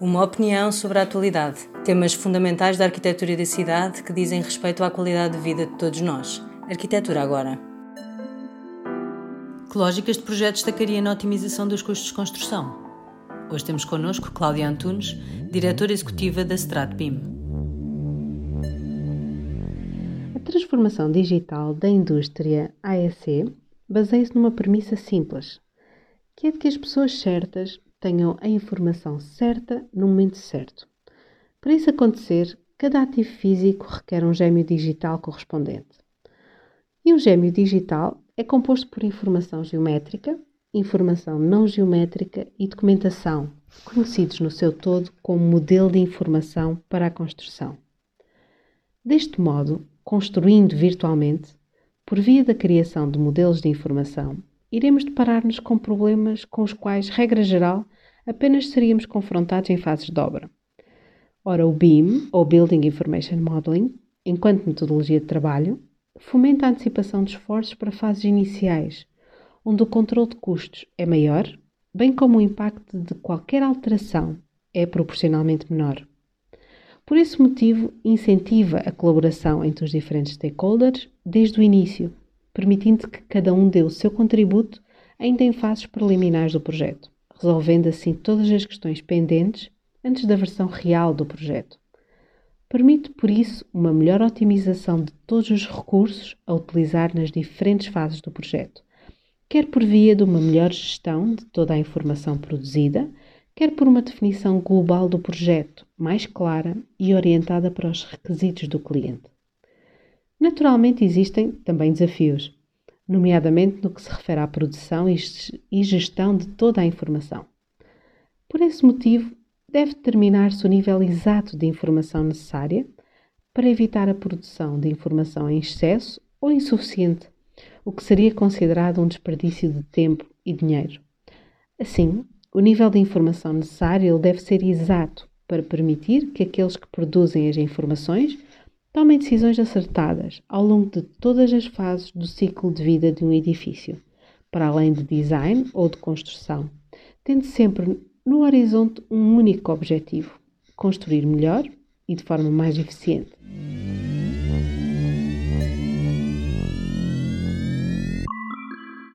Uma opinião sobre a atualidade, temas fundamentais da arquitetura da cidade que dizem respeito à qualidade de vida de todos nós. Arquitetura agora. Que lógica este projeto destacaria na otimização dos custos de construção? Hoje temos connosco Cláudia Antunes, diretora executiva da Stratbim. A transformação digital da indústria AEC baseia-se numa premissa simples, que é de que as pessoas certas tenham a informação certa no momento certo. Para isso acontecer, cada ativo físico requer um gêmeo digital correspondente. E um gêmeo digital é composto por informação geométrica, informação não geométrica e documentação, conhecidos no seu todo como modelo de informação para a construção. Deste modo, construindo virtualmente, por via da criação de modelos de informação, iremos deparar-nos com problemas com os quais, regra geral, apenas seríamos confrontados em fases de obra. Ora, o BIM, ou Building Information Modeling, enquanto metodologia de trabalho, fomenta a antecipação de esforços para fases iniciais, onde o controle de custos é maior, bem como o impacto de qualquer alteração é proporcionalmente menor. Por esse motivo, incentiva a colaboração entre os diferentes stakeholders desde o início, permitindo que cada um dê o seu contributo ainda em fases preliminares do projeto, resolvendo assim todas as questões pendentes antes da versão real do projeto. Permite, por isso, uma melhor otimização de todos os recursos a utilizar nas diferentes fases do projeto, quer por via de uma melhor gestão de toda a informação produzida, quer por uma definição global do projeto mais clara e orientada para os requisitos do cliente. Naturalmente, existem também desafios, nomeadamente no que se refere à produção e gestão de toda a informação. Por esse motivo, deve determinar-se o nível exato de informação necessária para evitar a produção de informação em excesso ou insuficiente, o que seria considerado um desperdício de tempo e dinheiro. Assim, o nível de informação necessário deve ser exato para permitir que aqueles que produzem as informações Tomem decisões acertadas ao longo de todas as fases do ciclo de vida de um edifício, para além de design ou de construção, tendo sempre no horizonte um único objetivo: construir melhor e de forma mais eficiente.